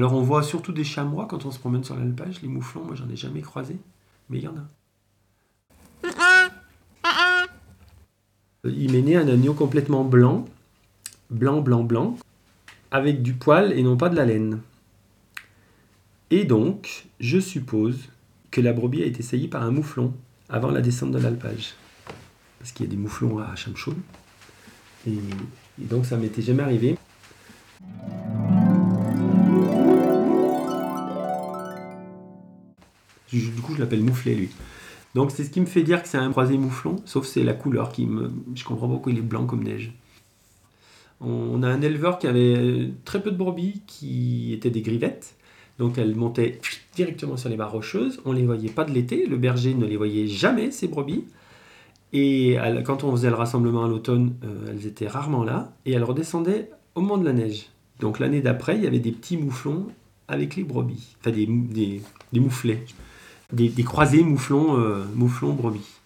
Alors on voit surtout des chamois quand on se promène sur l'alpage. Les mouflons, moi j'en ai jamais croisé, mais il y en a. Il m'est né un agneau complètement blanc, blanc, blanc, blanc, avec du poil et non pas de la laine. Et donc, je suppose que la brebis a été saillie par un mouflon avant la descente de l'alpage. Parce qu'il y a des mouflons à Chamchaud. Et, et donc ça m'était jamais arrivé. Du coup, je l'appelle mouflé, lui. Donc, c'est ce qui me fait dire que c'est un croisé mouflon, sauf c'est la couleur qui me. Je comprends pas pourquoi il est blanc comme neige. On a un éleveur qui avait très peu de brebis qui étaient des grivettes. Donc, elles montaient directement sur les barres rocheuses. On les voyait pas de l'été. Le berger ne les voyait jamais, ces brebis. Et quand on faisait le rassemblement à l'automne, euh, elles étaient rarement là. Et elles redescendaient au moment de la neige. Donc, l'année d'après, il y avait des petits mouflons avec les brebis. Enfin, des, des, des mouflets des, croisés mouflons, euh, mouflons brebis.